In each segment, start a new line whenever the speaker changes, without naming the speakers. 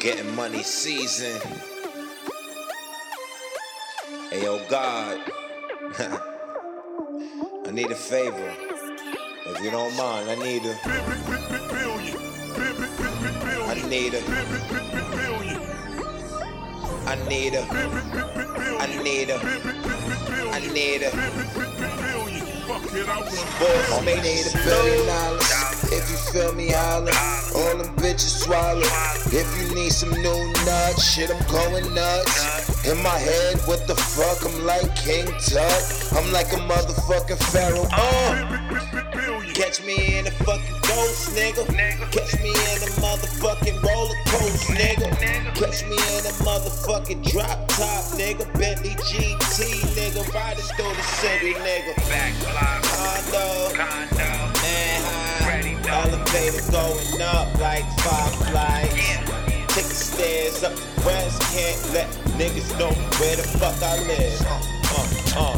Getting money season. Hey, yo, God. I need a favor. If you don't mind, I need a. I need a. I need a. I need a. I need a. Boys may need a billion dollars. If you feel me, holler. All them bitches swallow. If you need some new nuts, shit, I'm going nuts. In my head, what the fuck? I'm like King Tut. I'm like a motherfucking pharaoh. Uh. Catch me in a fucking ghost, nigga. Catch me in a motherfucking roller coaster, nigga. Catch me in a motherfucking drop top, nigga. Bentley GT, nigga. Riding through the city, nigga. Condo, Elevator going up like five flights. Take the stairs up the west. Can't let niggas know where the fuck I live. Uh, uh, uh.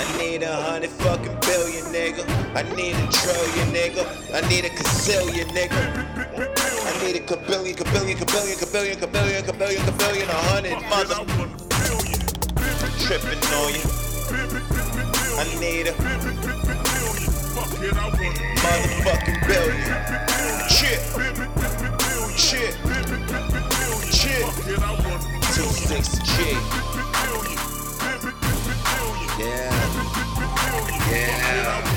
I need a hundred fucking billion, nigga. I need a trillion, nigga. I need a gazillion, nigga. I need a kabillion, kabillion, kabillion, kabillion, kabillion, kabillion, kabillion, a hundred mother tripping on you. I need a motherfucking billion. Chip, chip, chip. Two six G. Yeah. Yeah.